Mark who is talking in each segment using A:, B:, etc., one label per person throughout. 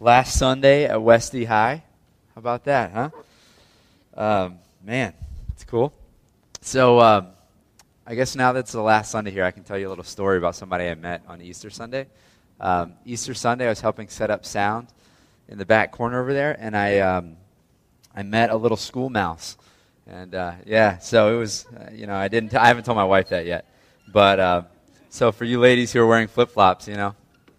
A: last Sunday at Westy High. How about that, huh? Um, man, it's cool. So, um, I guess now that's the last Sunday here, I can tell you a little story about somebody I met on Easter Sunday. Um, Easter Sunday, I was helping set up sound in the back corner over there, and I, um, I met a little school mouse. And uh, yeah, so it was, uh, you know, I didn't, t- I haven't told my wife that yet. But uh, so for you ladies who are wearing flip flops, you know,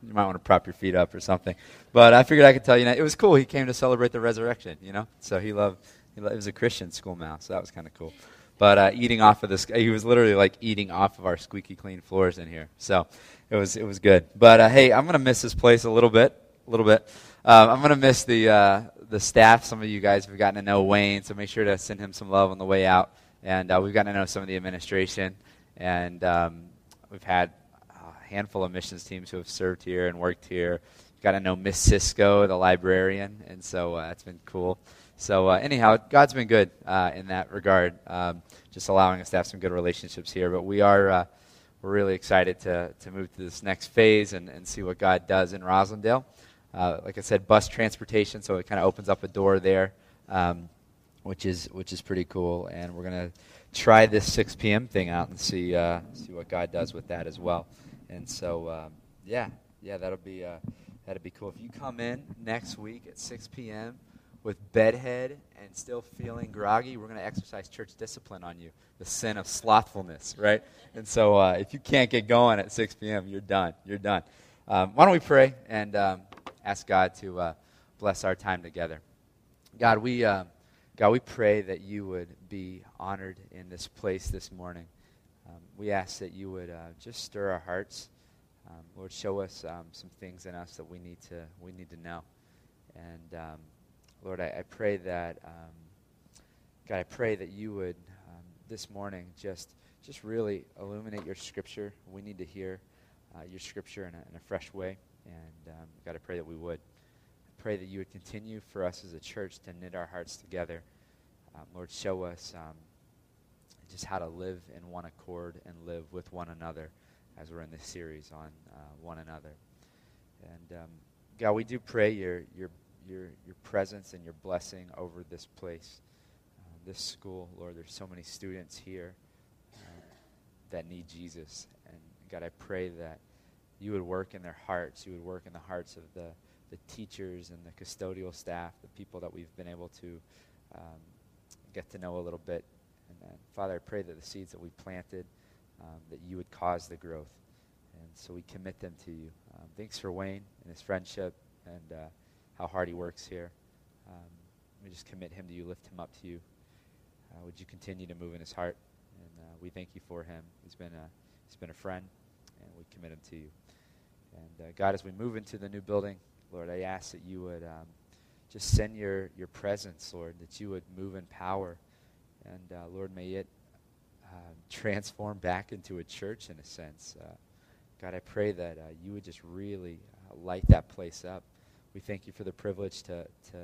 A: you might want to prop your feet up or something. But I figured I could tell you, know, it was cool. He came to celebrate the resurrection, you know. So he loved. He, loved, he was a Christian school mouse, so that was kind of cool. But uh, eating off of this, he was literally like eating off of our squeaky clean floors in here. So it was it was good. But uh, hey, I'm gonna miss this place a little bit, a little bit. Um, I'm gonna miss the uh, the staff. Some of you guys have gotten to know Wayne, so make sure to send him some love on the way out. And uh, we've gotten to know some of the administration, and um, we've had a handful of missions teams who have served here and worked here got to know Miss Cisco, the librarian, and so uh, that's been cool. So uh, anyhow, God's been good uh, in that regard, um, just allowing us to have some good relationships here. But we are uh, we're really excited to to move to this next phase and, and see what God does in Roslindale. Uh, like I said, bus transportation, so it kind of opens up a door there, um, which is which is pretty cool. And we're gonna try this 6 p.m. thing out and see uh, see what God does with that as well. And so yeah, yeah, that'll be That'd be cool. If you come in next week at 6 p.m. with bedhead and still feeling groggy, we're going to exercise church discipline on you, the sin of slothfulness, right? And so uh, if you can't get going at 6 p.m., you're done. You're done. Um, why don't we pray and um, ask God to uh, bless our time together? God, we, uh, God, we pray that you would be honored in this place this morning. Um, we ask that you would uh, just stir our hearts. Um, Lord, show us um, some things in us that we need to we need to know. And um, Lord, I, I, pray that um, God, I pray that you would um, this morning just just really illuminate your Scripture. We need to hear uh, your Scripture in a, in a, fresh way. And um, God, I pray that we would. I pray that you would continue for us as a church to knit our hearts together. Lord, show us just how to live in one accord and live with one another as we're in this series on uh, one another. And um, God, we do pray your, your, your, your presence and your blessing over this place, uh, this school. Lord, there's so many students here uh, that need Jesus. And God, I pray that you would work in their hearts. You would work in the hearts of the, the teachers and the custodial staff, the people that we've been able to um, get to know a little bit. And then, Father, I pray that the seeds that we planted – um, that you would cause the growth. And so we commit them to you. Um, thanks for Wayne and his friendship and uh, how hard he works here. Um, we just commit him to you, lift him up to you. Uh, would you continue to move in his heart? And uh, we thank you for him. He's been a, he's been a friend, and we commit him to you. And uh, God, as we move into the new building, Lord, I ask that you would um, just send your, your presence, Lord, that you would move in power. And uh, Lord, may it um, transform back into a church in a sense. Uh, God, I pray that uh, you would just really uh, light that place up. We thank you for the privilege to, to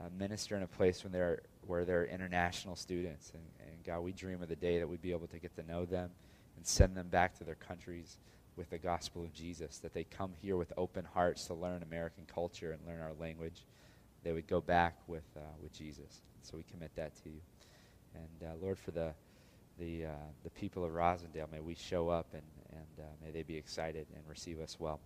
A: uh, minister in a place when there are, where there are international students. And, and God, we dream of the day that we'd be able to get to know them and send them back to their countries with the gospel of Jesus, that they come here with open hearts to learn American culture and learn our language. They would go back with, uh, with Jesus. So we commit that to you. And uh, Lord, for the the uh, the people of Roslindale. May we show up and and uh, may they be excited and receive us well,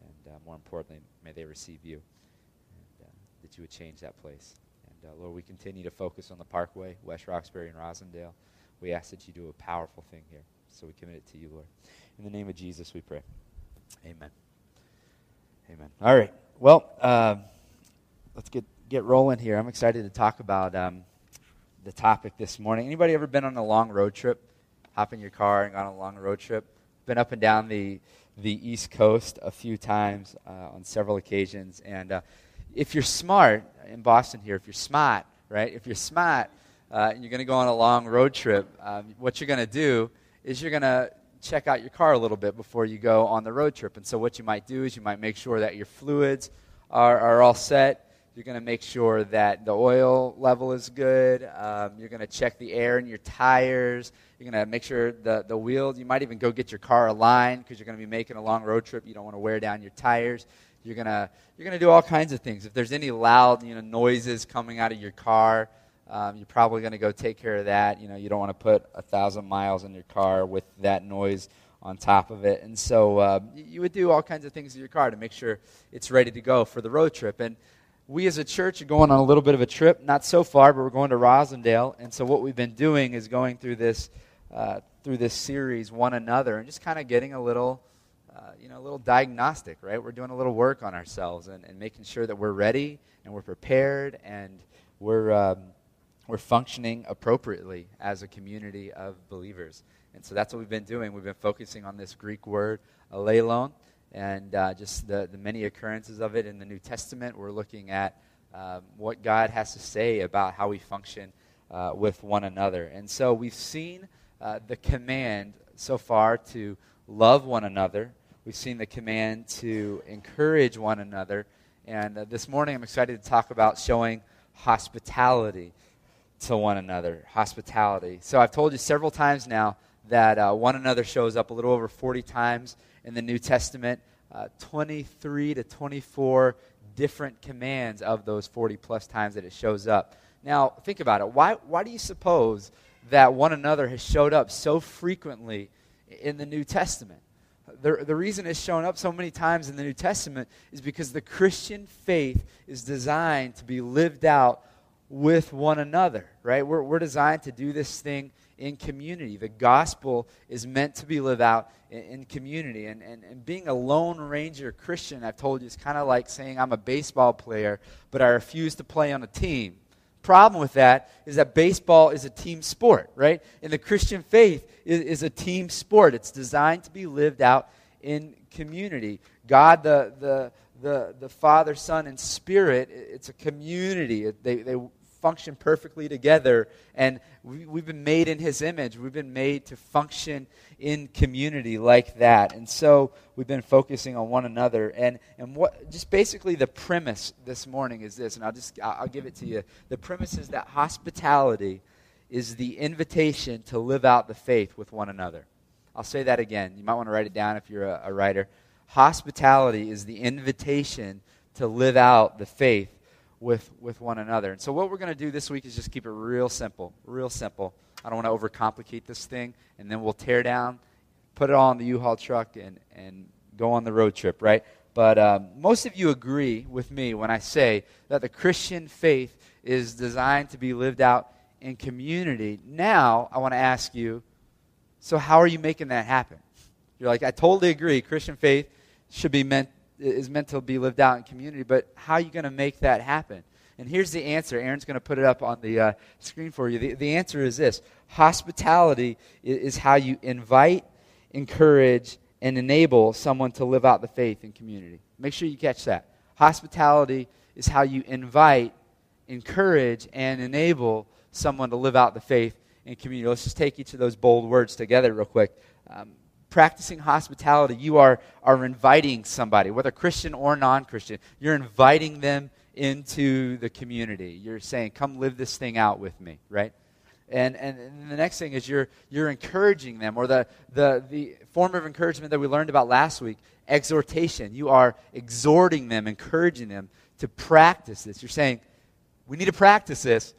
A: and uh, more importantly, may they receive you, and uh, that you would change that place. And uh, Lord, we continue to focus on the Parkway, West Roxbury, and Roslindale. We ask that you do a powerful thing here. So we commit it to you, Lord. In the name of Jesus, we pray. Amen. Amen. All right. Well, um, let's get get rolling here. I'm excited to talk about. Um, the topic this morning. Anybody ever been on a long road trip? Hop in your car and gone on a long road trip? Been up and down the the East Coast a few times uh, on several occasions. And uh, if you're smart in Boston here, if you're smart, right? If you're smart uh, and you're going to go on a long road trip, um, what you're going to do is you're going to check out your car a little bit before you go on the road trip. And so what you might do is you might make sure that your fluids are, are all set you're going to make sure that the oil level is good. Um, you're going to check the air in your tires. You're going to make sure the, the wheels, you might even go get your car aligned because you're going to be making a long road trip. You don't want to wear down your tires. You're going to you're going to do all kinds of things. If there's any loud you know, noises coming out of your car, um, you're probably going to go take care of that. You know, you don't want to put a thousand miles in your car with that noise on top of it. And so uh, you would do all kinds of things to your car to make sure it's ready to go for the road trip. And we as a church are going on a little bit of a trip, not so far, but we're going to Roslindale. And so what we've been doing is going through this uh, through this series, one another, and just kind of getting a little. Uh, you know, a little diagnostic, right? We're doing a little work on ourselves and, and making sure that we're ready and we're prepared and we're, um, we're functioning appropriately as a community of believers. And so that's what we've been doing. We've been focusing on this Greek word, allelon, and uh, just the, the many occurrences of it in the New Testament. We're looking at um, what God has to say about how we function uh, with one another. And so we've seen uh, the command so far to love one another. We've seen the command to encourage one another. And uh, this morning I'm excited to talk about showing hospitality to one another. Hospitality. So I've told you several times now that uh, one another shows up a little over 40 times in the New Testament, uh, 23 to 24 different commands of those 40 plus times that it shows up. Now, think about it. Why, why do you suppose that one another has showed up so frequently in the New Testament? The, the reason it's shown up so many times in the New Testament is because the Christian faith is designed to be lived out with one another, right? We're, we're designed to do this thing in community. The gospel is meant to be lived out in, in community. And, and, and being a Lone Ranger Christian, I've told you, is kind of like saying I'm a baseball player, but I refuse to play on a team. Problem with that is that baseball is a team sport, right? And the Christian faith is, is a team sport. It's designed to be lived out in community. God, the, the, the, the Father, Son, and Spirit, it's a community. They, they function perfectly together. And we, have been made in His image. We've been made to function in community like that. And so we've been focusing on one another. And, and what, just basically the premise this morning is this, and I'll just I'll give it to you. The premise is that hospitality is the invitation to live out the faith with one another. I'll say that again. You might want to write it down if you're a, a writer. Hospitality is the invitation to live out the faith with, with one another. And so, what we're going to do this week is just keep it real simple, real simple. I don't want to overcomplicate this thing, and then we'll tear down, put it all in the U Haul truck, and, and go on the road trip, right? But um, most of you agree with me when I say that the Christian faith is designed to be lived out in community. Now, I want to ask you so, how are you making that happen? You're like, I totally agree. Christian faith should be meant is meant to be lived out in community, but how are you going to make that happen? And here's the answer. Aaron's going to put it up on the uh, screen for you. The, the answer is this Hospitality is, is how you invite, encourage, and enable someone to live out the faith in community. Make sure you catch that. Hospitality is how you invite, encourage, and enable someone to live out the faith in community. Let's just take each of those bold words together, real quick. Um, practicing hospitality, you are, are inviting somebody, whether Christian or non Christian, you're inviting them into the community. You're saying, come live this thing out with me, right? And, and, the next thing is you're, you're encouraging them, or the, the, the form of encouragement that we learned about last week, exhortation. You are exhorting them, encouraging them to practice this. You're saying, we need to practice this.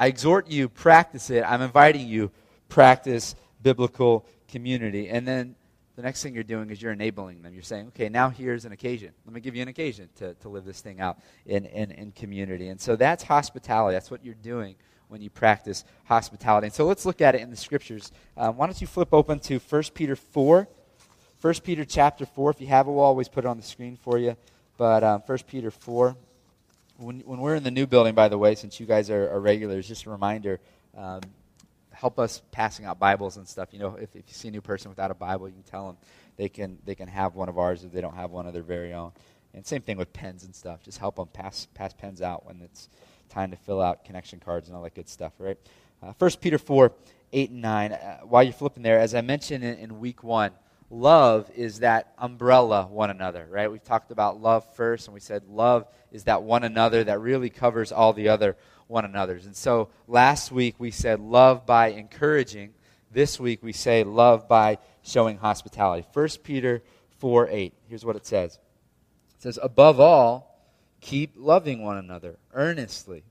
A: I exhort you, practice it. I'm inviting you, practice biblical community. And then the next thing you're doing is you're enabling them. You're saying, okay, now here's an occasion. Let me give you an occasion to, to live this thing out in, in, in community. And so that's hospitality. That's what you're doing when you practice hospitality. And so let's look at it in the scriptures. Um, why don't you flip open to 1 Peter 4? 1 Peter chapter 4. If you have it, we'll always put it on the screen for you. But um, 1 Peter 4. When, when we're in the new building, by the way, since you guys are, are regulars, just a reminder um, help us passing out Bibles and stuff. You know, if, if you see a new person without a Bible, you can tell them they can they can have one of ours if they don't have one of their very own. And same thing with pens and stuff. Just help them pass pass pens out when it's time to fill out connection cards and all that good stuff. Right. Uh, First Peter four eight and nine. Uh, while you're flipping there, as I mentioned in, in week one, love is that umbrella one another. Right. We've talked about love first, and we said love is that one another that really covers all the other one another's. And so last week we said love by encouraging. This week we say love by showing hospitality. 1 Peter 4 8. Here's what it says. It says, Above all, keep loving one another earnestly,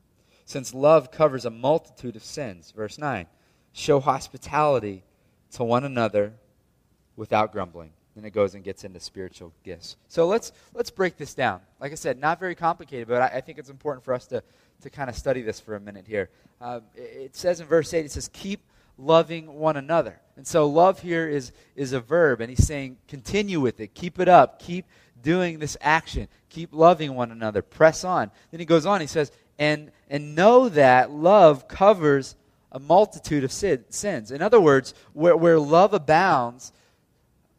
A: since love covers a multitude of sins. Verse 9 Show hospitality to one another without grumbling. Then it goes and gets into spiritual gifts. So let's let's break this down. Like I said, not very complicated, but I, I think it's important for us to, to kind of study this for a minute here. Uh, it, it says in verse 8, it says, keep loving one another. And so love here is, is a verb, and he's saying continue with it, keep it up, keep doing this action, keep loving one another, press on. Then he goes on, he says, and, and know that love covers a multitude of sin, sins. In other words, where, where love abounds,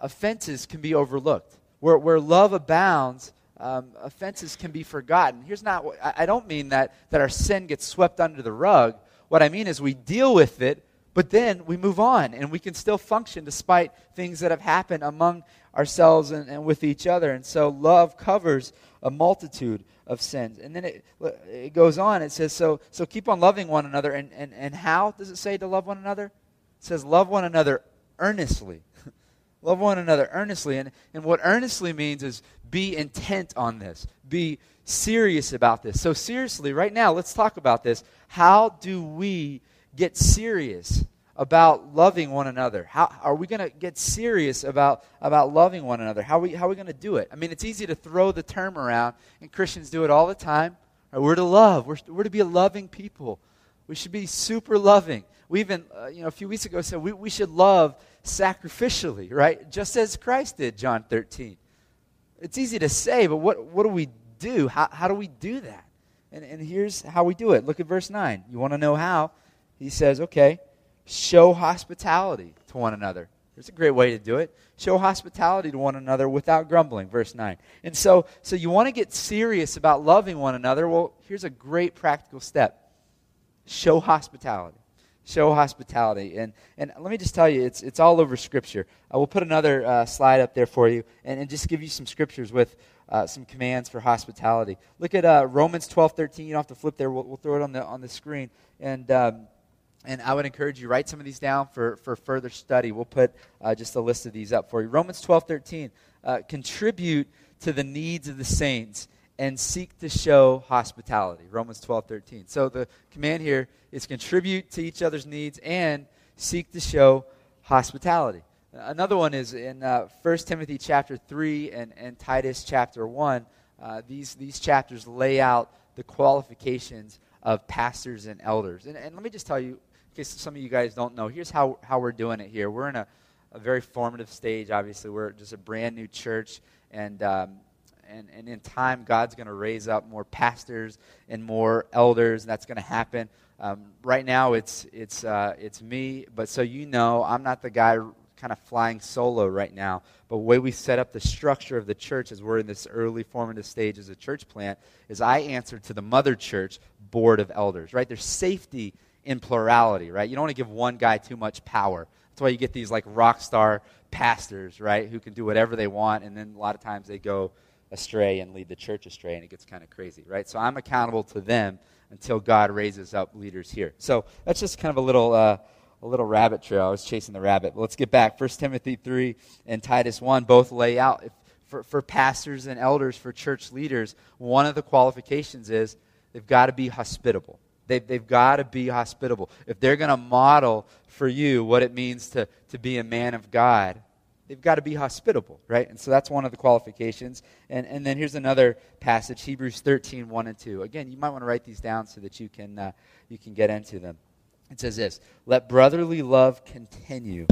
A: offenses can be overlooked. Where, where love abounds, um, offenses can be forgotten. Here's not I, don't mean that, that our sin gets swept under the rug. What I mean is we deal with it, but then we move on and we can still function despite things that have happened among ourselves and, and with each other. And so love covers a multitude of sins. And then it, it goes on. It says, so, so keep on loving one another. And, and, and how does it say to love one another? It says, love one another earnestly. Love one another earnestly. And, and what earnestly means is be intent on this, be serious about this. So, seriously, right now, let's talk about this. How do we get serious about loving one another? How are we going to get serious about, about loving one another? How are we, how are we going to do it? I mean, it's easy to throw the term around, and Christians do it all the time. We're to love, we're, we're to be a loving people. We should be super loving. We even, uh, you know, a few weeks ago said we, we should love sacrificially, right? Just as Christ did, John 13. It's easy to say, but what, what do we do? How, how do we do that? And, and here's how we do it. Look at verse 9. You want to know how? He says, okay, show hospitality to one another. There's a great way to do it. Show hospitality to one another without grumbling, verse 9. And so, so you want to get serious about loving one another? Well, here's a great practical step show hospitality show hospitality. And, and let me just tell you, it's, it's all over Scripture. I will put another uh, slide up there for you and, and just give you some scriptures with uh, some commands for hospitality. Look at uh, Romans 12, 13. You don't have to flip there. We'll, we'll throw it on the, on the screen. And, um, and I would encourage you, write some of these down for, for further study. We'll put uh, just a list of these up for you. Romans 12, 13. Uh, contribute to the needs of the saints and seek to show hospitality. Romans 12, 13. So the command here is contribute to each other's needs and seek to show hospitality. Another one is in uh, 1 Timothy chapter 3 and, and Titus chapter 1. Uh, these, these chapters lay out the qualifications of pastors and elders. And, and let me just tell you, in case some of you guys don't know, here's how, how we're doing it here. We're in a, a very formative stage, obviously. We're just a brand new church, and um, and, and in time, God's going to raise up more pastors and more elders, and that's going to happen. Um, right now, it's, it's, uh, it's me, but so you know, I'm not the guy kind of flying solo right now. But the way we set up the structure of the church as we're in this early formative stage as a church plant is I answer to the mother church board of elders, right? There's safety in plurality, right? You don't want to give one guy too much power. That's why you get these like rock star pastors, right, who can do whatever they want, and then a lot of times they go astray and lead the church astray, and it gets kind of crazy, right? So I'm accountable to them until God raises up leaders here. So that's just kind of a little. Uh, a little rabbit trail. I was chasing the rabbit. But let's get back. 1 Timothy 3 and Titus 1 both lay out if, for, for pastors and elders, for church leaders, one of the qualifications is they've got to be hospitable. They've, they've got to be hospitable. If they're going to model for you what it means to, to be a man of God, they've got to be hospitable, right? And so that's one of the qualifications. And, and then here's another passage, Hebrews 13, 1 and 2. Again, you might want to write these down so that you can, uh, you can get into them. It says this Let brotherly love continue.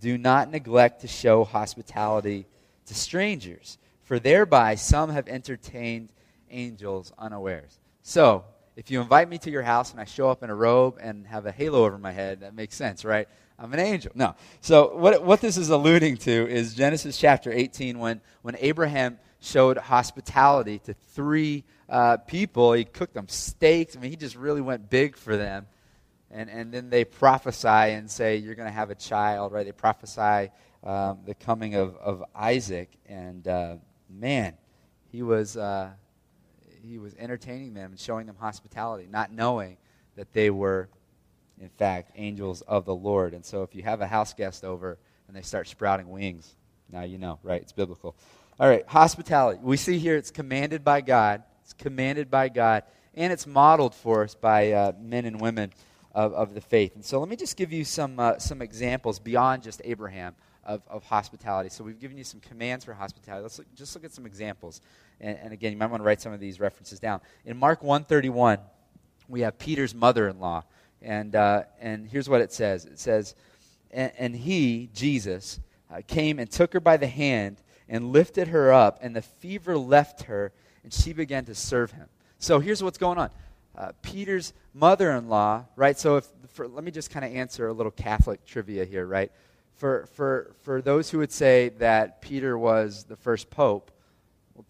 A: Do not neglect to show hospitality to strangers, for thereby some have entertained angels unawares. So, if you invite me to your house and I show up in a robe and have a halo over my head, that makes sense, right? I'm an angel. No. So what, what this is alluding to is Genesis chapter 18 when, when Abraham showed hospitality to three uh, people. He cooked them steaks. I mean, he just really went big for them. And, and then they prophesy and say, You're going to have a child, right? They prophesy um, the coming of, of Isaac. And uh, man, he was, uh, he was entertaining them and showing them hospitality, not knowing that they were in fact, angels of the Lord. And so if you have a house guest over and they start sprouting wings, now you know, right? It's biblical. All right, hospitality. We see here it's commanded by God. It's commanded by God, and it's modeled for us by uh, men and women of, of the faith. And so let me just give you some, uh, some examples beyond just Abraham of, of hospitality. So we've given you some commands for hospitality. Let's look, just look at some examples. And, and again, you might want to write some of these references down. In Mark 131, we have Peter's mother-in-law. And, uh, and here's what it says. It says, and, and he, Jesus, uh, came and took her by the hand and lifted her up, and the fever left her, and she began to serve him. So here's what's going on. Uh, Peter's mother-in-law, right? So if, for, let me just kind of answer a little Catholic trivia here, right? For, for, for those who would say that Peter was the first pope,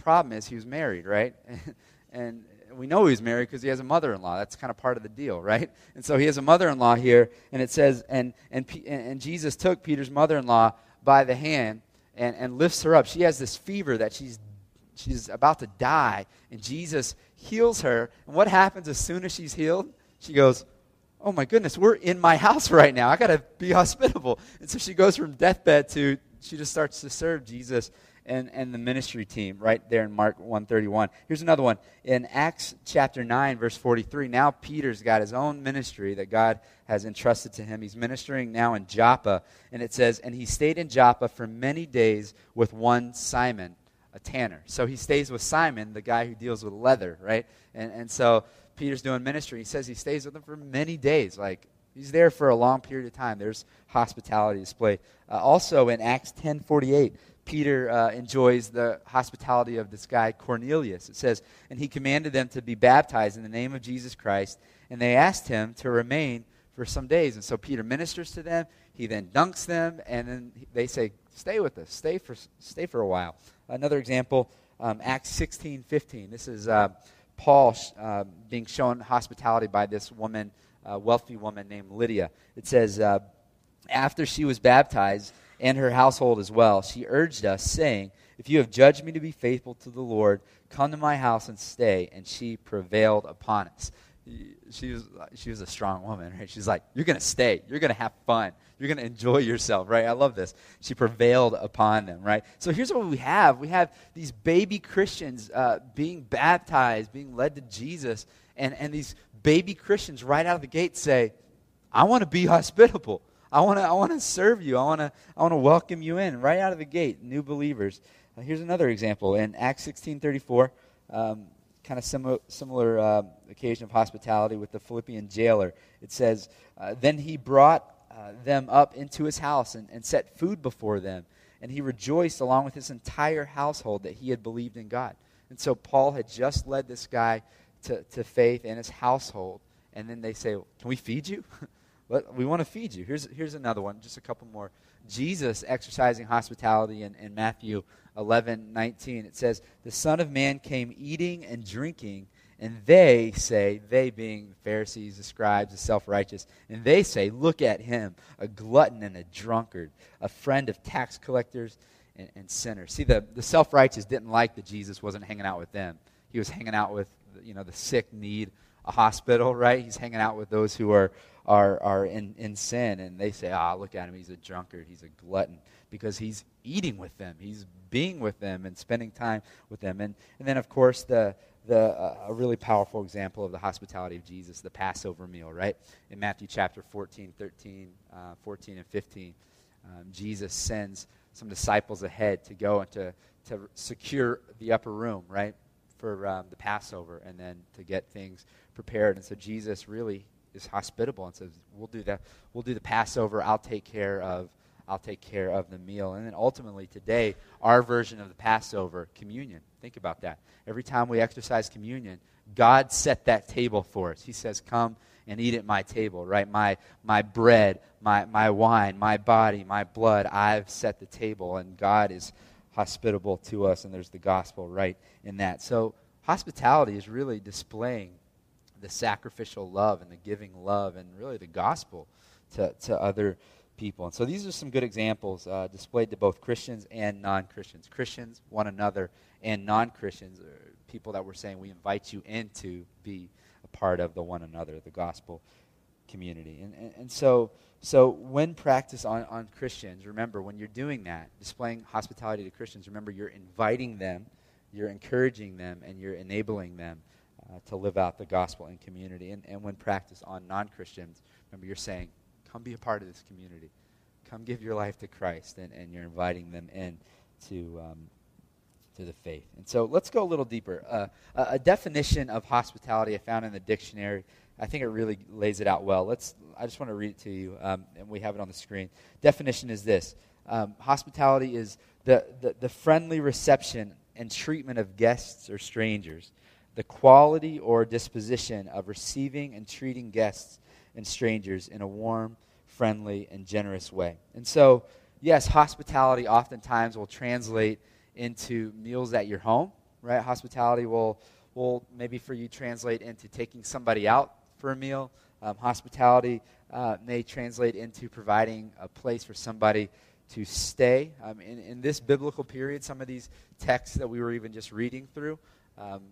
A: problem is he was married, right? and we know he's married because he has a mother-in-law. That's kind of part of the deal, right? And so he has a mother-in-law here, and it says, and, and, and Jesus took Peter's mother-in-law by the hand and, and lifts her up. She has this fever that she's, she's about to die, and Jesus heals her. And what happens as soon as she's healed? She goes, oh my goodness, we're in my house right now. I got to be hospitable. And so she goes from deathbed to, she just starts to serve Jesus and, and the ministry team right there in Mark 131. Here's another one. In Acts chapter 9, verse 43, now Peter's got his own ministry that God has entrusted to him. He's ministering now in Joppa. And it says, And he stayed in Joppa for many days with one Simon, a tanner. So he stays with Simon, the guy who deals with leather, right? And, and so Peter's doing ministry. He says he stays with him for many days, like He's there for a long period of time. There's hospitality displayed. Uh, also in Acts 10:48, Peter uh, enjoys the hospitality of this guy, Cornelius. It says, And he commanded them to be baptized in the name of Jesus Christ, and they asked him to remain for some days. And so Peter ministers to them, he then dunks them, and then they say, Stay with us, stay for, stay for a while. Another example, um, Acts 16 15. This is uh, Paul uh, being shown hospitality by this woman, uh, wealthy woman named Lydia. It says, uh, After she was baptized, and her household as well. She urged us, saying, If you have judged me to be faithful to the Lord, come to my house and stay. And she prevailed upon us. She was, she was a strong woman, right? She's like, You're going to stay. You're going to have fun. You're going to enjoy yourself, right? I love this. She prevailed upon them, right? So here's what we have we have these baby Christians uh, being baptized, being led to Jesus, and, and these baby Christians right out of the gate say, I want to be hospitable. I want to I want to serve you. I want to I want to welcome you in right out of the gate, new believers. Uh, here's another example in Acts 16:34, um, kind of similar similar uh, occasion of hospitality with the Philippian jailer. It says, uh, "Then he brought uh, them up into his house and, and set food before them, and he rejoiced along with his entire household that he had believed in God." And so Paul had just led this guy to, to faith and his household, and then they say, "Can we feed you?" Let, we want to feed you. Here's, here's another one, just a couple more. Jesus exercising hospitality in, in Matthew 11, 19. It says, The Son of Man came eating and drinking, and they say, they being the Pharisees, the scribes, the self righteous, and they say, Look at him, a glutton and a drunkard, a friend of tax collectors and, and sinners. See, the, the self righteous didn't like that Jesus wasn't hanging out with them. He was hanging out with you know, the sick need a hospital, right? He's hanging out with those who are are, are in, in sin, and they say, ah, look at him, he's a drunkard, he's a glutton, because he's eating with them, he's being with them and spending time with them. And, and then, of course, the, the, uh, a really powerful example of the hospitality of Jesus, the Passover meal, right? In Matthew chapter 14, 13, uh, 14, and 15, um, Jesus sends some disciples ahead to go and to, to secure the upper room, right, for um, the Passover and then to get things prepared. And so Jesus really is hospitable and says, "We'll do that. We'll do the Passover. I'll take care of. I'll take care of the meal." And then ultimately today, our version of the Passover, communion. Think about that. Every time we exercise communion, God set that table for us. He says, "Come and eat at my table." Right? My my bread, my my wine, my body, my blood. I've set the table, and God is hospitable to us. And there's the gospel right in that. So hospitality is really displaying the sacrificial love and the giving love and really the gospel to, to other people. And so these are some good examples uh, displayed to both Christians and non Christians. Christians, one another, and non Christians, people that we're saying we invite you in to be a part of the one another, the gospel community. And, and, and so, so when practice on, on Christians, remember, when you're doing that, displaying hospitality to Christians, remember you're inviting them, you're encouraging them, and you're enabling them uh, to live out the gospel in community. And, and when practiced on non Christians, remember you're saying, come be a part of this community. Come give your life to Christ, and, and you're inviting them in to, um, to the faith. And so let's go a little deeper. Uh, a, definition of hospitality I found in the dictionary I think it really lays it out well. Let's. I just want to read it to you, um, and we have it on the screen. Definition is this: um, Hospitality is the, the, the friendly reception and treatment of guests or strangers, the quality or disposition of receiving and treating guests and strangers in a warm, friendly, and generous way. And so, yes, hospitality oftentimes will translate into meals at your home, right? Hospitality will will maybe for you translate into taking somebody out for a meal. Um, hospitality uh, may translate into providing a place for somebody to stay. Um, in, in, this biblical period, some of these texts that we were even just reading through, um,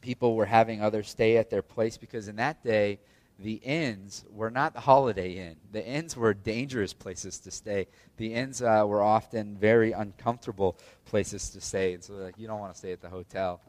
A: people were having others stay at their place because in that day, the inns were not the holiday inn. The inns were dangerous places to stay. The inns uh, were often very uncomfortable places to stay. And so, like, you don't want to stay at the hotel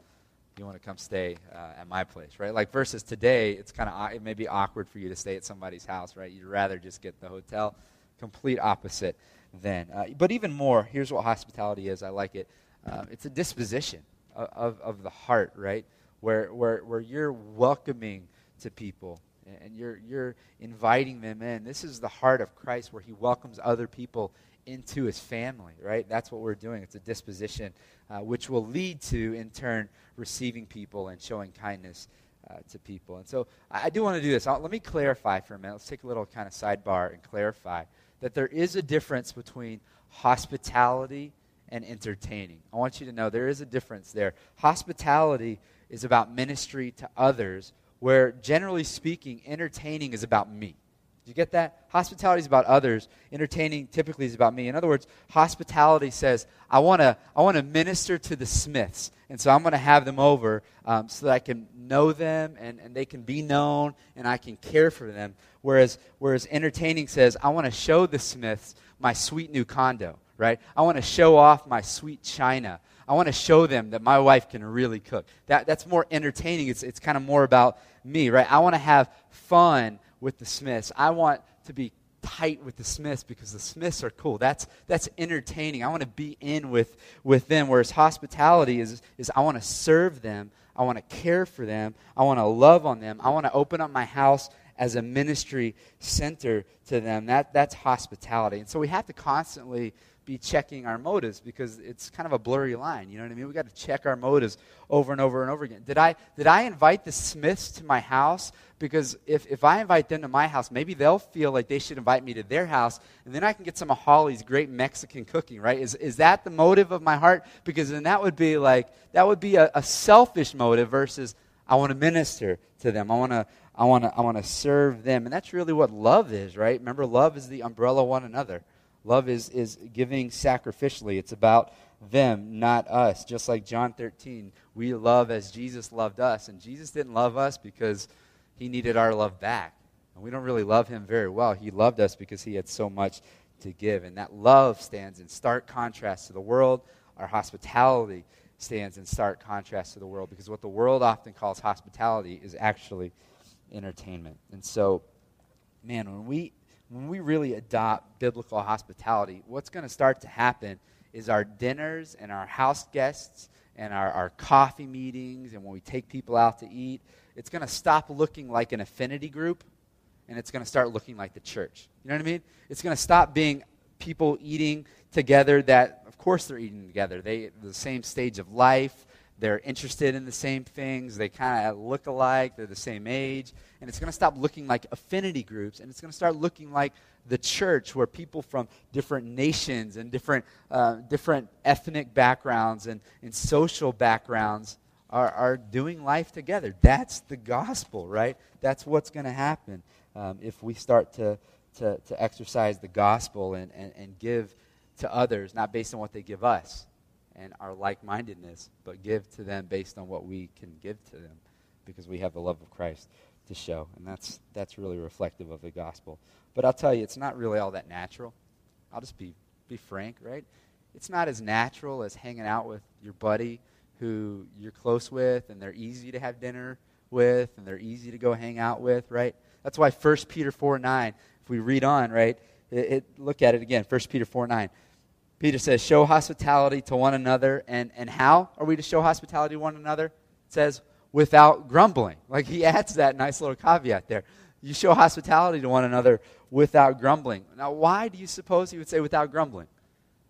A: you want to come stay uh, at my place, right? Like versus today, it's kind of it may be awkward for you to stay at somebody's house, right? You'd rather just get the hotel. Complete opposite then. Uh, but even more, here's what hospitality is. I like it. Um, it's a disposition of, of, of, the heart, right? Where, where, where you're welcoming to people and you're, you're inviting them in. This is the heart of Christ where he welcomes other people into his family, right? That's what we're doing. It's a disposition uh, which will lead to, in turn, receiving people and showing kindness uh, to people. And so I, do want to do this. I'll, let me clarify for a minute. Let's take a little kind of sidebar and clarify that there is a difference between hospitality and entertaining. I want you to know there is a difference there. Hospitality is about ministry to others, where generally speaking, entertaining is about me. Do you get that? Hospitality is about others. Entertaining typically is about me. In other words, hospitality says, I want to I wanna minister to the Smiths. And so I'm going to have them over um, so that I can know them and, and they can be known and I can care for them. Whereas, whereas entertaining says, I want to show the Smiths my sweet new condo, right? I want to show off my sweet china. I want to show them that my wife can really cook. That, that's more entertaining. It's, it's kind of more about me, right? I want to have fun with the Smiths. I want to be tight with the Smiths because the Smiths are cool. That's, that's entertaining. I want to be in with, with them. Whereas hospitality is, is I want to serve them, I want to care for them, I want to love on them, I want to open up my house as a ministry center to them. That, that's hospitality. And so we have to constantly be checking our motives because it's kind of a blurry line. You know what I mean? We've got to check our motives over and over and over again. Did I did I invite the Smiths to my house? Because if, if I invite them to my house, maybe they'll feel like they should invite me to their house, and then I can get some of Holly's great Mexican cooking, right? Is is that the motive of my heart? Because then that would be like that would be a, a selfish motive versus I want to minister to them. I want to I want to I want to serve them. And that's really what love is, right? Remember love is the umbrella one another. Love is, is giving sacrificially. It's about them, not us. Just like John 13, we love as Jesus loved us. And Jesus didn't love us because he needed our love back. And we don't really love him very well. He loved us because he had so much to give. And that love stands in stark contrast to the world. Our hospitality stands in stark contrast to the world because what the world often calls hospitality is actually entertainment. And so, man, when we when we really adopt biblical hospitality, what's going to start to happen is our dinners and our house guests and our, our coffee meetings and when we take people out to eat, it's going to stop looking like an affinity group and it's going to start looking like the church. You know what I mean? It's going to stop being people eating together that, of course, they're eating together. They the same stage of life. They're interested in the same things. They kind of look alike. They're the same age. And it's going to stop looking like affinity groups, and it's going to start looking like the church, where people from different nations and different, uh, different ethnic backgrounds and, and social backgrounds are, are doing life together. That's the gospel, right? That's what's going to happen um, if we start to, to, to exercise the gospel and, and, and give to others, not based on what they give us and our like mindedness, but give to them based on what we can give to them because we have the love of Christ to show. And that's, that's really reflective of the gospel. But I'll tell you, it's not really all that natural. I'll just be, be frank, right? It's not as natural as hanging out with your buddy who you're close with and they're easy to have dinner with and they're easy to go hang out with, right? That's why 1 Peter 4 9, if we read on, right, it, it, look at it again, 1 Peter 4 9. Peter says, Show hospitality to one another. And, and how are we to show hospitality to one another? It says, without grumbling. Like he adds that nice little caveat there. You show hospitality to one another without grumbling. Now, why do you suppose he would say without grumbling?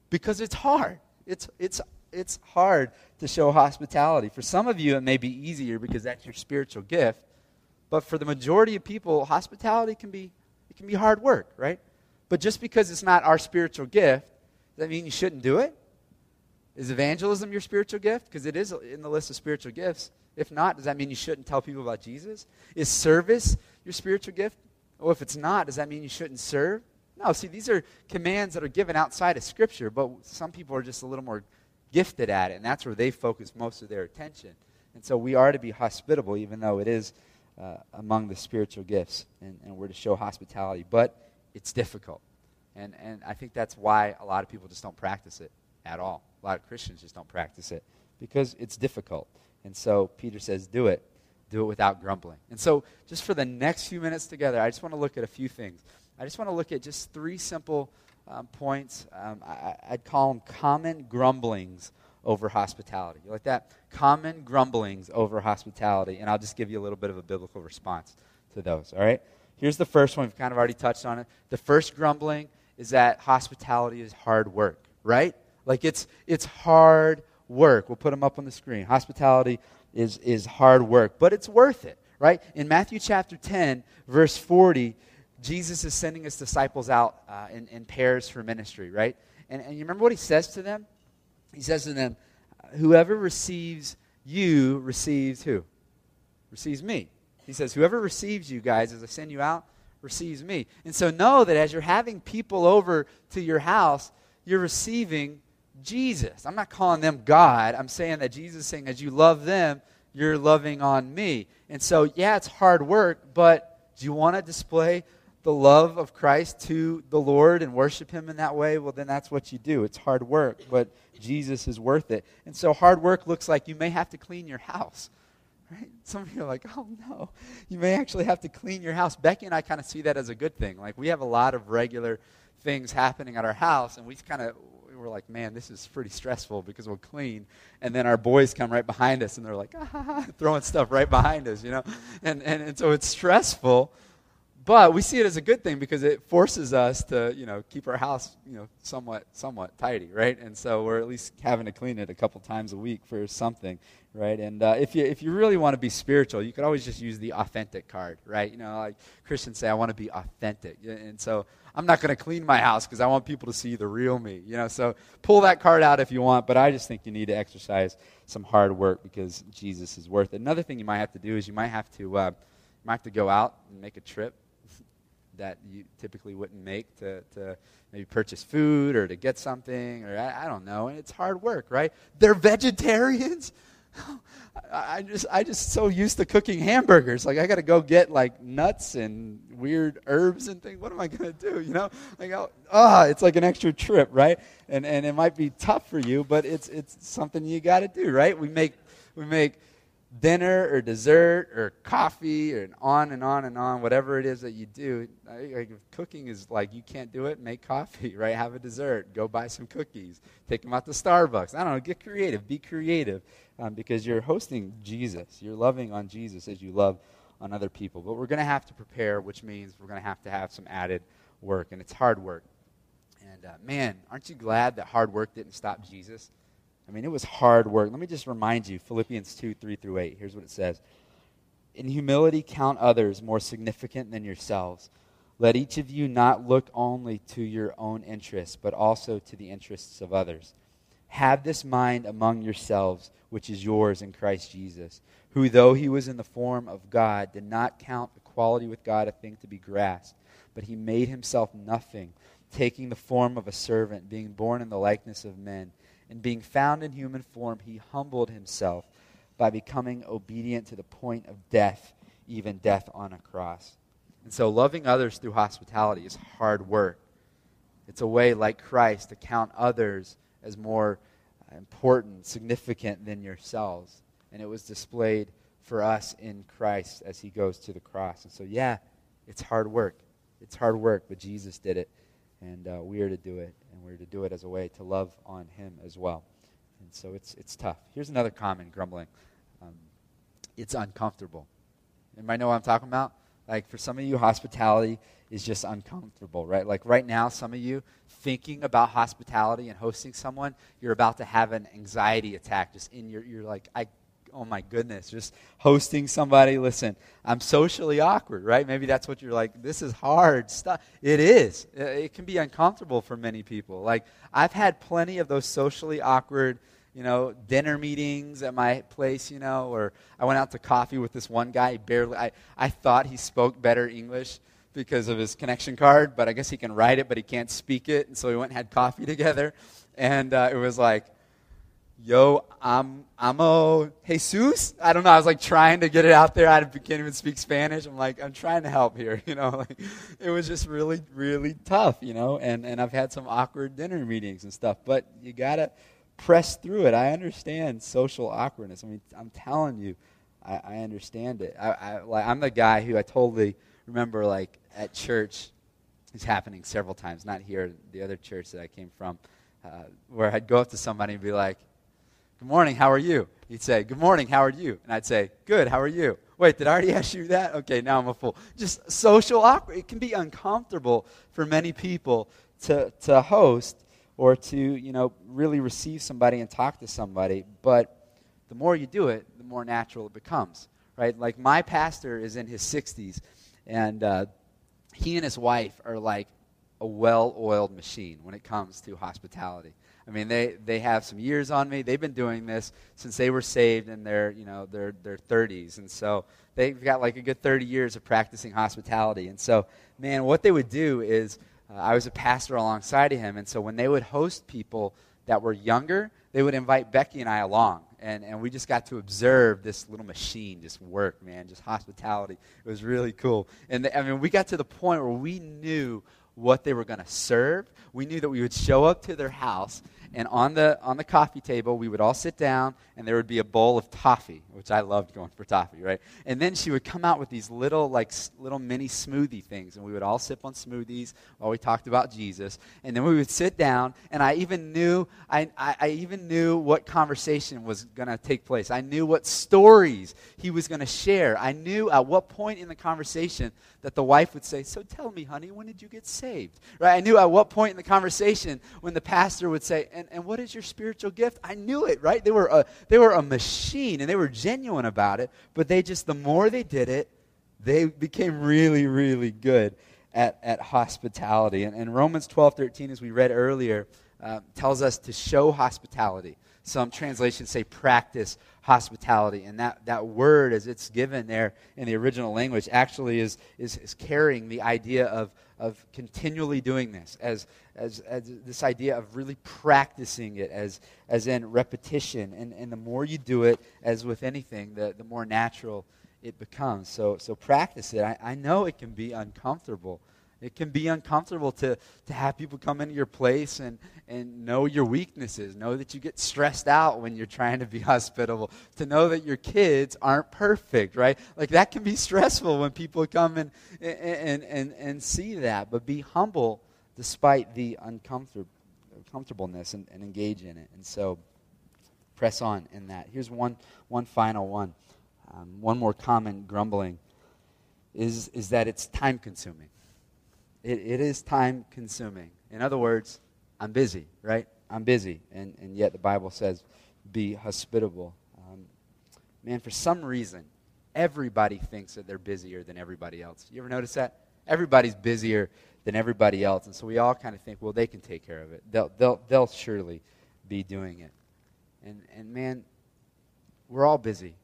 A: Because it's hard. It's, it's, it's hard to show hospitality. For some of you, it may be easier because that's your spiritual gift. But for the majority of people, hospitality can be, it can be hard work, right? But just because it's not our spiritual gift does that mean you shouldn't do it? Is evangelism your spiritual gift? Because it is in the list of spiritual gifts. If not, does that mean you shouldn't tell people about Jesus? Is service your spiritual gift? Well, if it's not, does that mean you shouldn't serve? No, see, these are commands that are given outside of Scripture, but some people are just a little more gifted at it, and that's where they focus most of their attention. And so we are to be hospitable, even though it is uh, among the spiritual gifts, and, and we're to show hospitality. But it's difficult. And, and I think that's why a lot of people just don't practice it at all. A lot of Christians just don't practice it because it's difficult. And so Peter says, do it. Do it without grumbling. And so, just for the next few minutes together, I just want to look at a few things. I just want to look at just three simple um, points. Um, I, would call them common grumblings over hospitality. You like that? Common grumblings over hospitality. And I'll just give you a little bit of a biblical response to those. All right? Here's the first one. We've kind of already touched on it. The first grumbling is that hospitality is hard work, right? Like it's it's hard work. We'll put them up on the screen. Hospitality is is hard work, but it's worth it, right? In Matthew chapter 10, verse 40, Jesus is sending his disciples out uh, in, in pairs for ministry, right? And, and you remember what he says to them? He says to them, Whoever receives you receives who? Receives me. He says, Whoever receives you guys as I send you out receives me. And so know that as you're having people over to your house, you're receiving Jesus. I'm not calling them God. I'm saying that Jesus is saying, as you love them, you're loving on me. And so, yeah, it's hard work, but do you want to display the love of Christ to the Lord and worship Him in that way? Well, then that's what you do. It's hard work, but Jesus is worth it. And so, hard work looks like you may have to clean your house. Right? Some of you are like, oh no, you may actually have to clean your house. Becky and I kind of see that as a good thing. Like we have a lot of regular things happening at our house, and we kind of we're like, man, this is pretty stressful because we'll clean, and then our boys come right behind us, and they're like, ah, throwing stuff right behind us, you know, and and, and so it's stressful. But we see it as a good thing because it forces us to, you know, keep our house, you know, somewhat, somewhat tidy, right? And so we're at least having to clean it a couple times a week for something, right? And uh, if you if you really want to be spiritual, you could always just use the authentic card, right? You know, like Christians say, I want to be authentic, and so I'm not going to clean my house because I want people to see the real me, you know. So pull that card out if you want, but I just think you need to exercise some hard work because Jesus is worth it. Another thing you might have to do is you might have to uh, you might have to go out and make a trip that you typically wouldn't make to, to maybe purchase food or to get something or I, I don't know. And it's hard work, right? They're vegetarians. I just I just so used to cooking hamburgers. Like I got to go get like nuts and weird herbs and things. What am I to do? You know, like ah, oh, it's like an extra trip, right? And and it might be tough for you, but it's it's something you got to do, right? We make we make dinner or dessert or coffee and on and on and on, whatever it is that you do. Like cooking is like you can't do it, make coffee, right? Have a dessert, go buy some cookies, take them out to Starbucks. I don't know, get creative, be creative um, because you're hosting Jesus. You're loving on Jesus as you love on other people. But we're going to have to prepare, which means we're going to have to have some added work, and it's hard work. And uh, man, aren't you glad that hard work didn't stop Jesus? I mean, it was hard work. Let me just remind you Philippians 2 3 through 8. Here's what it says In humility, count others more significant than yourselves. Let each of you not look only to your own interests, but also to the interests of others. Have this mind among yourselves, which is yours in Christ Jesus, who, though he was in the form of God, did not count equality with God a thing to be grasped, but he made himself nothing, taking the form of a servant, being born in the likeness of men and being found in human form, he humbled himself by becoming obedient to the point of death, even death on a cross. And so, loving others through hospitality is hard work. It's a way, like Christ, to count others as more important, significant than yourselves. And it was displayed for us in Christ as he goes to the cross. And so, yeah, it's hard work. It's hard work, but Jesus did it, and uh, we are to do it, and we're to do it as a way to love on him as well. And so it's, it's tough. Here's another common grumbling um, it's uncomfortable. Anybody know what I'm talking about? Like for some of you, hospitality is just uncomfortable, right? Like right now, some of you thinking about hospitality and hosting someone, you're about to have an anxiety attack just in your, you're like, I, oh my goodness, just hosting somebody. Listen, I'm socially awkward, right? Maybe that's what you're like, this is hard stuff. It is. It can be uncomfortable for many people. Like I've had plenty of those socially awkward you know, dinner meetings at my place, you know, or I went out to coffee with this one guy. Barely, I, I thought he spoke better English because of his connection card, but I guess he can write it, but he can't speak it. And so we went and had coffee together. And uh, it was like, yo, I'm, a Jesus. I don't know. I was like trying to get it out there. I can't even speak Spanish. I'm like, I'm trying to help here. You know, like, it was just really, really tough, you know, and, and I've had some awkward dinner meetings and stuff, but you gotta, press through it. I understand social awkwardness. I mean, I'm telling you, I, I understand it. I, I, like, I'm the guy who I totally remember, like, at church, it's happening several times, not here, the other church that I came from, uh, where I'd go up to somebody and be like, Good morning, how are you? He'd say, Good morning, how are you? And I'd say, Good, how are you? Wait, did I already ask you that? Okay, now I'm a fool. Just social awkward. It can be uncomfortable for many people to, to host or to, you know, really receive somebody and talk to somebody. But the more you do it, the more natural it becomes, right? Like my pastor is in his 60s, and uh, he and his wife are like a well-oiled machine when it comes to hospitality. I mean, they, they have some years on me. They've been doing this since they were saved in their, you know, their, their 30s. And so they've got like a good 30 years of practicing hospitality. And so, man, what they would do is uh, I was a pastor alongside of him, and so when they would host people that were younger, they would invite Becky and I along. And, and we just got to observe this little machine just work, man, just hospitality. It was really cool. And the, I mean, we got to the point where we knew what they were going to serve. We knew that we would show up to their house and on the, on the coffee table, we would all sit down, and there would be a bowl of toffee, which I loved going for toffee, right? And then she would come out with these little, like, little mini smoothie things, and we would all sip on smoothies while we talked about Jesus. And then we would sit down, and I even knew, I, I, I even knew what conversation was going to take place. I knew what stories he was going to share. I knew at what point in the conversation that the wife would say, So tell me, honey, when did you get saved? Right? I knew at what point in the conversation when the pastor would say, And, and what is your spiritual gift? I knew it, right? They were, a, they were a machine and they were genuine about it, but they just, the more they did it, they became really, really good at, at hospitality. And, and Romans 12 13, as we read earlier, uh, tells us to show hospitality. Some translations say practice hospitality. And that, that word, as it's given there in the original language, actually is, is, is carrying the idea of, of continually doing this, as, as, as this idea of really practicing it, as, as in repetition. And, and the more you do it, as with anything, the, the more natural it becomes. So, so practice it. I, I know it can be uncomfortable. It can be uncomfortable to, to have people come into your place and, and know your weaknesses, know that you get stressed out when you're trying to be hospitable, to know that your kids aren't perfect, right? Like that can be stressful when people come and, and, and, and see that, but be humble despite the uncomfortableness and, and engage in it. And so press on in that. Here's one, one final one. Um, one more common grumbling is, is that it's time consuming. It, it is time consuming. In other words, I'm busy, right? I'm busy. And, and yet the Bible says, be hospitable. Um, man, for some reason, everybody thinks that they're busier than everybody else. You ever notice that? Everybody's busier than everybody else. And so we all kind of think, well, they can take care of it. They'll, they'll, they'll surely be doing it. And, and man, we're all busy.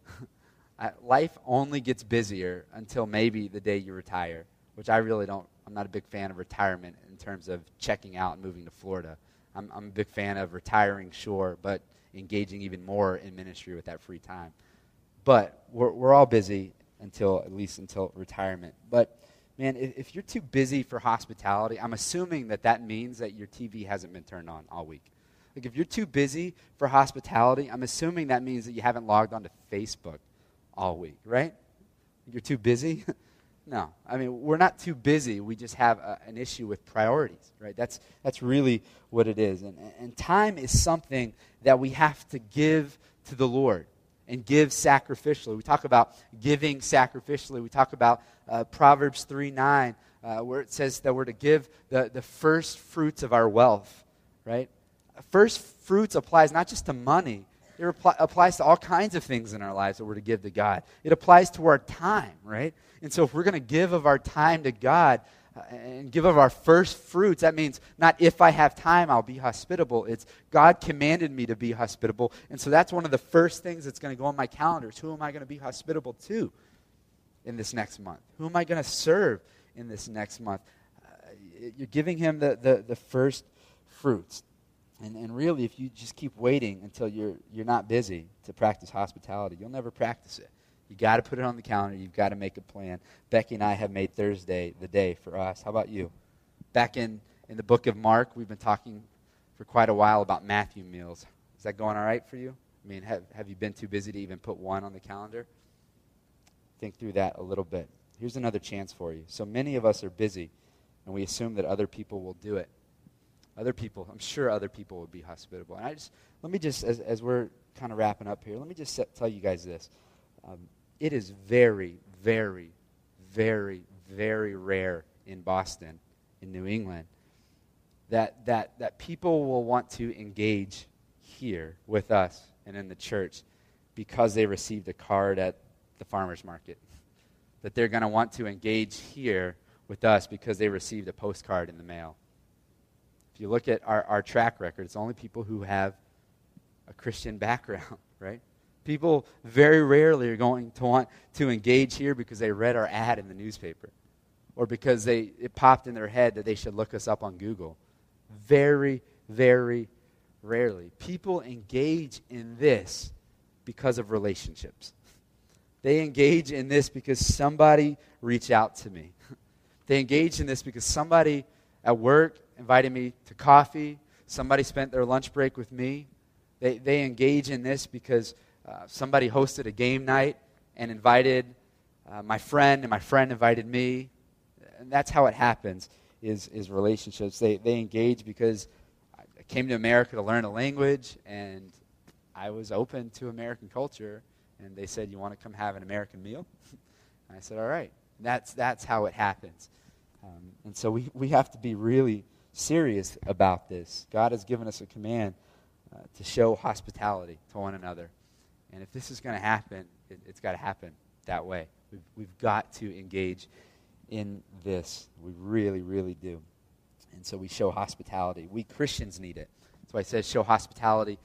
A: Life only gets busier until maybe the day you retire, which I really don't I'm not a big fan of retirement in terms of checking out and moving to Florida. I'm, I'm a big fan of retiring, sure, but engaging even more in ministry with that free time. But we're, we're all busy until at least until retirement. But man, if, if you're too busy for hospitality, I'm assuming that that means that your TV hasn't been turned on all week. Like if you're too busy for hospitality, I'm assuming that means that you haven't logged onto Facebook all week, right? You're too busy? no. I mean, we're not too busy. We just have a, an issue with priorities, right? That's, that's really what it is. And, and time is something that we have to give to the Lord and give sacrificially. We talk about giving sacrificially. We talk about uh, Proverbs 3 9, uh, where it says that we're to give the, the first fruits of our wealth, right? First fruits applies not just to money, it applies to all kinds of things in our lives that we're to give to God. It applies to our time, right? And so if we're going to give of our time to God, uh, and give of our first fruits. That means not if I have time, I'll be hospitable. It's God commanded me to be hospitable. And so that's one of the first things that's going to go on my calendars. Who am I going to be hospitable to in this next month? Who am I going to serve in this next month? Uh, you're giving him the, the, the first fruits. And, and really, if you just keep waiting until you're, you're not busy to practice hospitality, you'll never practice it. You've got to put it on the calendar. You've got to make a plan. Becky and I have made Thursday the day for us. How about you? Back in, in the book of Mark, we've been talking for quite a while about Matthew meals. Is that going all right for you? I mean, have, have you been too busy to even put one on the calendar? Think through that a little bit. Here's another chance for you. So many of us are busy, and we assume that other people will do it. Other people, I'm sure other people would be hospitable. And I just, let me just, as, as we're kind of wrapping up here, let me just set, tell you guys this. Um, it is very, very, very, very rare in Boston, in New England, that, that, that people will want to engage here with us and in the church because they received a card at the farmer's market. That they're going to want to engage here with us because they received a postcard in the mail. If you look at our, our track record, it's only people who have a Christian background, right? People very rarely are going to want to engage here because they read our ad in the newspaper or because they, it popped in their head that they should look us up on Google. Very, very rarely. People engage in this because of relationships. They engage in this because somebody reached out to me. They engage in this because somebody at work invited me to coffee. Somebody spent their lunch break with me. They, they engage in this because uh, somebody hosted a game night and invited uh, my friend, and my friend invited me. And that's how it happens, is, is relationships. They, they engage because I came to America to learn a language, and I was open to American culture. And they said, You want to come have an American meal? I said, All right. That's, that's how it happens. Um, and so we, we have to be really serious about this. God has given us a command uh, to show hospitality to one another. And if this is going to happen, it, has got to happen that way. We've, we've got to engage in this. We really, really do. And so we show hospitality. We Christians need it. That's why it says show hospitality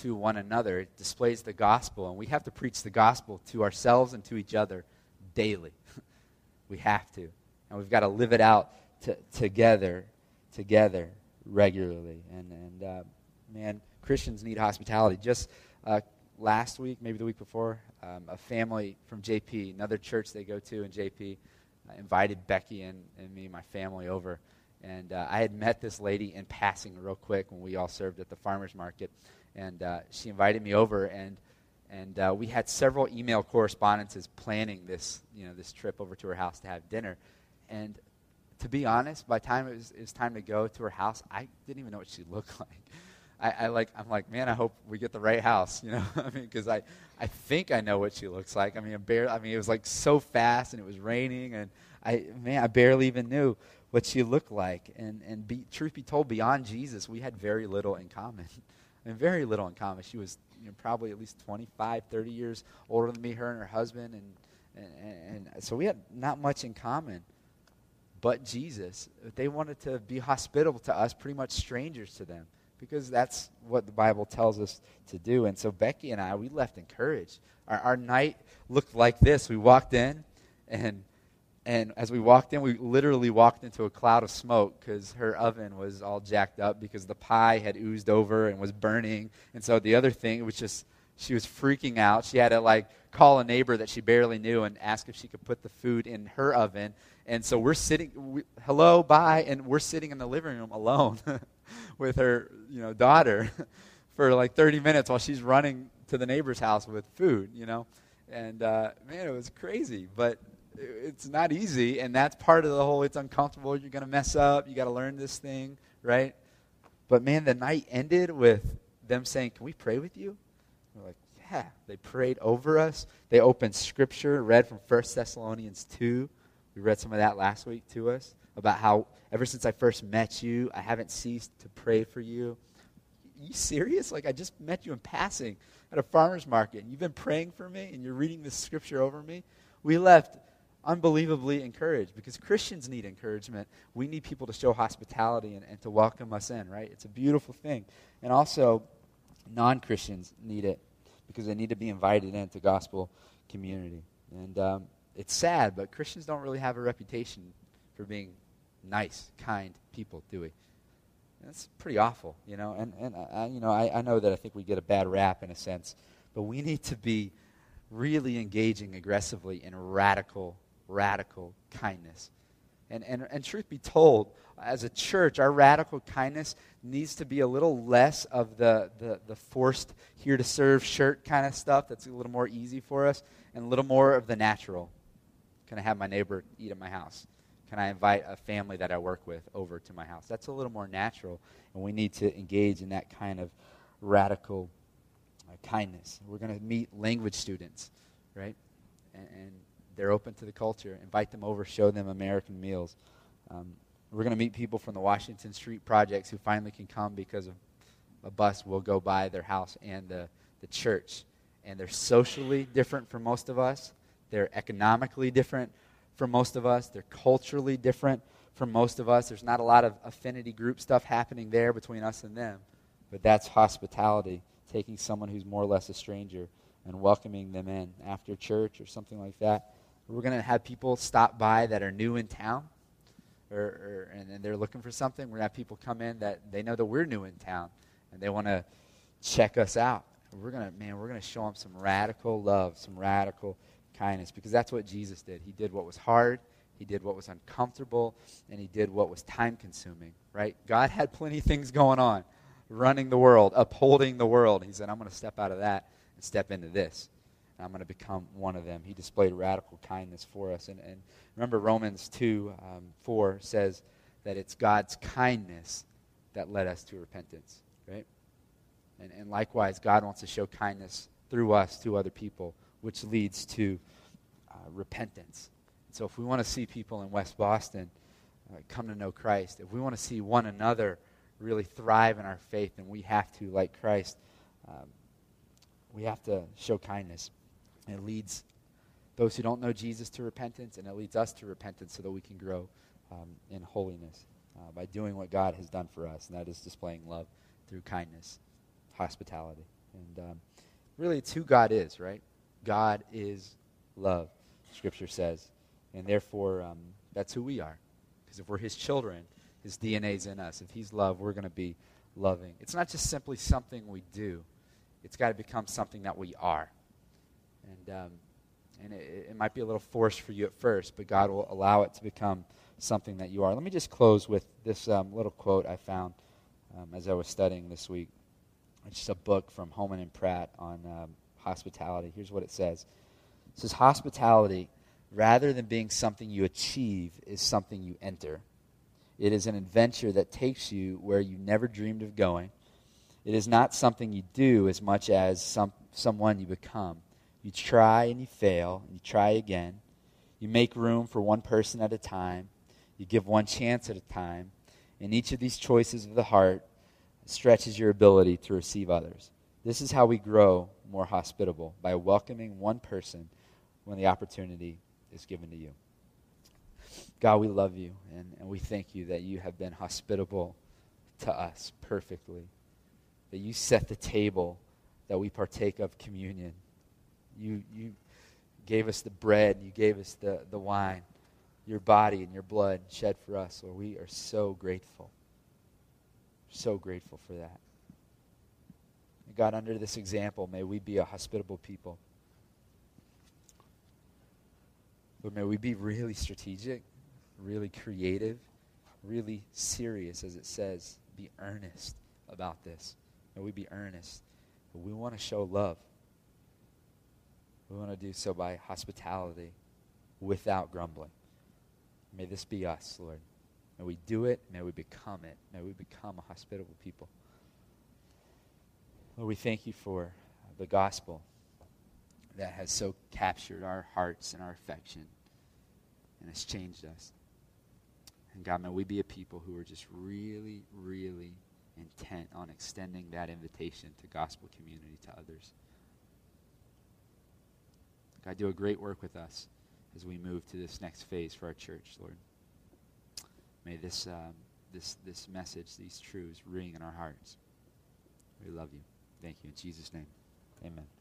A: to one another. It displays the gospel. And we have to preach the gospel to ourselves and to each other daily. we have to. And we've got to live it out to, together, together regularly. And, and uh, man, Christians need hospitality. Just uh, last week, maybe the week before, um, a family from JP, another church they go to in JP, uh, invited Becky and, and me, my family, over. And uh, I had met this lady in passing real quick when we all served at the farmer's market. And uh, she invited me over, and, and uh, we had several email correspondences planning this, you know, this trip over to her house to have dinner. And to be honest, by the time it was, it was time to go to her house, I didn't even know what she looked like. I, I, like I'm like, man, I hope we get the right house, you know. I mean, because I, I think I know what she looks like. I mean, I, bare, I mean, it was like so fast, and it was raining, and I, man, I barely even knew what she looked like. And and be, truth be told, beyond Jesus, we had very little in common, and very little in common. She was you know, probably at least 25, 30 years older than me, her and her husband, and and, and so we had not much in common. But Jesus, they wanted to be hospitable to us, pretty much strangers to them because that's what the Bible tells us to do. And so Becky and I, we left encouraged. Our, our night looked like this. We walked in, and and as we walked in, we literally walked into a cloud of smoke because her oven was all jacked up because the pie had oozed over and was burning. And so the other thing, it was just She was freaking out. She had to like call a neighbor that she barely knew and ask if she could put the food in her oven. And so we're sitting, we, hello, bye, and we're sitting in the living room alone with her, you know, daughter for like 30 minutes while she's running to the neighbor's house with food, you know. And uh, man, it was crazy, but it's not easy, and that's part of the whole. It's uncomfortable. You're gonna mess up. You got to learn this thing, right? But man, the night ended with them saying, "Can we pray with you?" We're like, "Yeah." They prayed over us. They opened Scripture, read from First Thessalonians two. We read some of that last week to us about how ever since I first met you, I haven't ceased to pray for you. Are you serious? Like I just met you in passing at a farmer's market, and you've been praying for me, and you're reading this scripture over me. We left unbelievably encouraged because Christians need encouragement. We need people to show hospitality and, and to welcome us in, right? It's a beautiful thing. And also, non Christians need it because they need to be invited into gospel community. And um, it's sad, but Christians don't really have a reputation for being nice, kind people, do we? That's pretty awful, you know. And, and I, you know, I, I know that I think we get a bad rap in a sense, but we need to be really engaging aggressively in radical radical kindness. And, and, and truth be told, as a church, our radical kindness needs to be a little less of the, the, the forced here to serve shirt kind of stuff that's a little more easy for us, and a little more of the natural. Can I have my neighbor eat at my house? Can I invite a family that I work with over to my house? That's a little more natural, and we need to engage in that kind of radical uh, kindness. We're going to meet language students, right? And, and they're open to the culture. Invite them over, show them American meals. Um, we're going to meet people from the Washington Street projects who finally can come because a bus will go by their house and the, the church. And they're socially different from most of us. They're economically different from most of us. They're culturally different from most of us. There's not a lot of affinity group stuff happening there between us and them. But that's hospitality, taking someone who's more or less a stranger and welcoming them in after church or something like that we're going to have people stop by that are new in town, or, or and, and, they're looking for something. We're going to have people come in that they know that we're new in town, and they want to check us out. We're going to, man, we're going to show them some radical love, some radical kindness, because that's what Jesus did. He did what was hard, he did what was uncomfortable, and he did what was time consuming, right? God had plenty of things going on, running the world, upholding the world. He said, I'm going to step out of that and step into this. I'm going to become one of them. He displayed radical kindness for us. And, and remember, Romans 2 um, 4 says that it's God's kindness that led us to repentance, right? And, and likewise, God wants to show kindness through us to other people, which leads to uh, repentance. So if we want to see people in West Boston uh, come to know Christ, if we want to see one another really thrive in our faith, then we have to, like Christ, um, we have to show kindness. And it leads those who don't know Jesus to repentance, and it leads us to repentance so that we can grow um, in holiness uh, by doing what God has done for us, and that is displaying love through kindness, hospitality. And um, really, it's who God is, right? God is love, Scripture says. And therefore, um, that's who we are. Because if we're His children, His DNA is in us. If He's love, we're going to be loving. It's not just simply something we do, it's got to become something that we are. And, um, and it, it, might be a little forced for you at first, but God will allow it to become something that you are. Let me just close with this um, little quote I found um, as I was studying this week. It's just a book from Homan and Pratt on um, hospitality. Here's what it says It says, Hospitality, rather than being something you achieve, is something you enter. It is an adventure that takes you where you never dreamed of going. It is not something you do as much as some, someone you become. You try and you fail, and you try again. You make room for one person at a time. You give one chance at a time. And each of these choices of the heart stretches your ability to receive others. This is how we grow more hospitable by welcoming one person when the opportunity is given to you. God, we love you, and, and we thank you that you have been hospitable to us perfectly, that you set the table that we partake of communion you, you gave us the bread, you gave us the, the wine, your body and your blood shed for us, Lord. We are so grateful. So grateful for that. God, under this example, may we be a hospitable people. Lord, may we be really strategic, really creative, really serious, as it says. Be earnest about this. May we be earnest. We want to show love. We want to do so by hospitality without grumbling. May this be us, Lord. May we do it. May we become it. May we become a hospitable people. Lord, we thank you for the gospel that has so captured our hearts and our affection and has changed us. And God, may we be a people who are just really, really intent on extending that invitation to gospel community to others. God, do a great work with us as we move to this next phase for our church, Lord. May this, um, this, this message, these truths, ring in our hearts. We love you. Thank you. In Jesus' name, amen.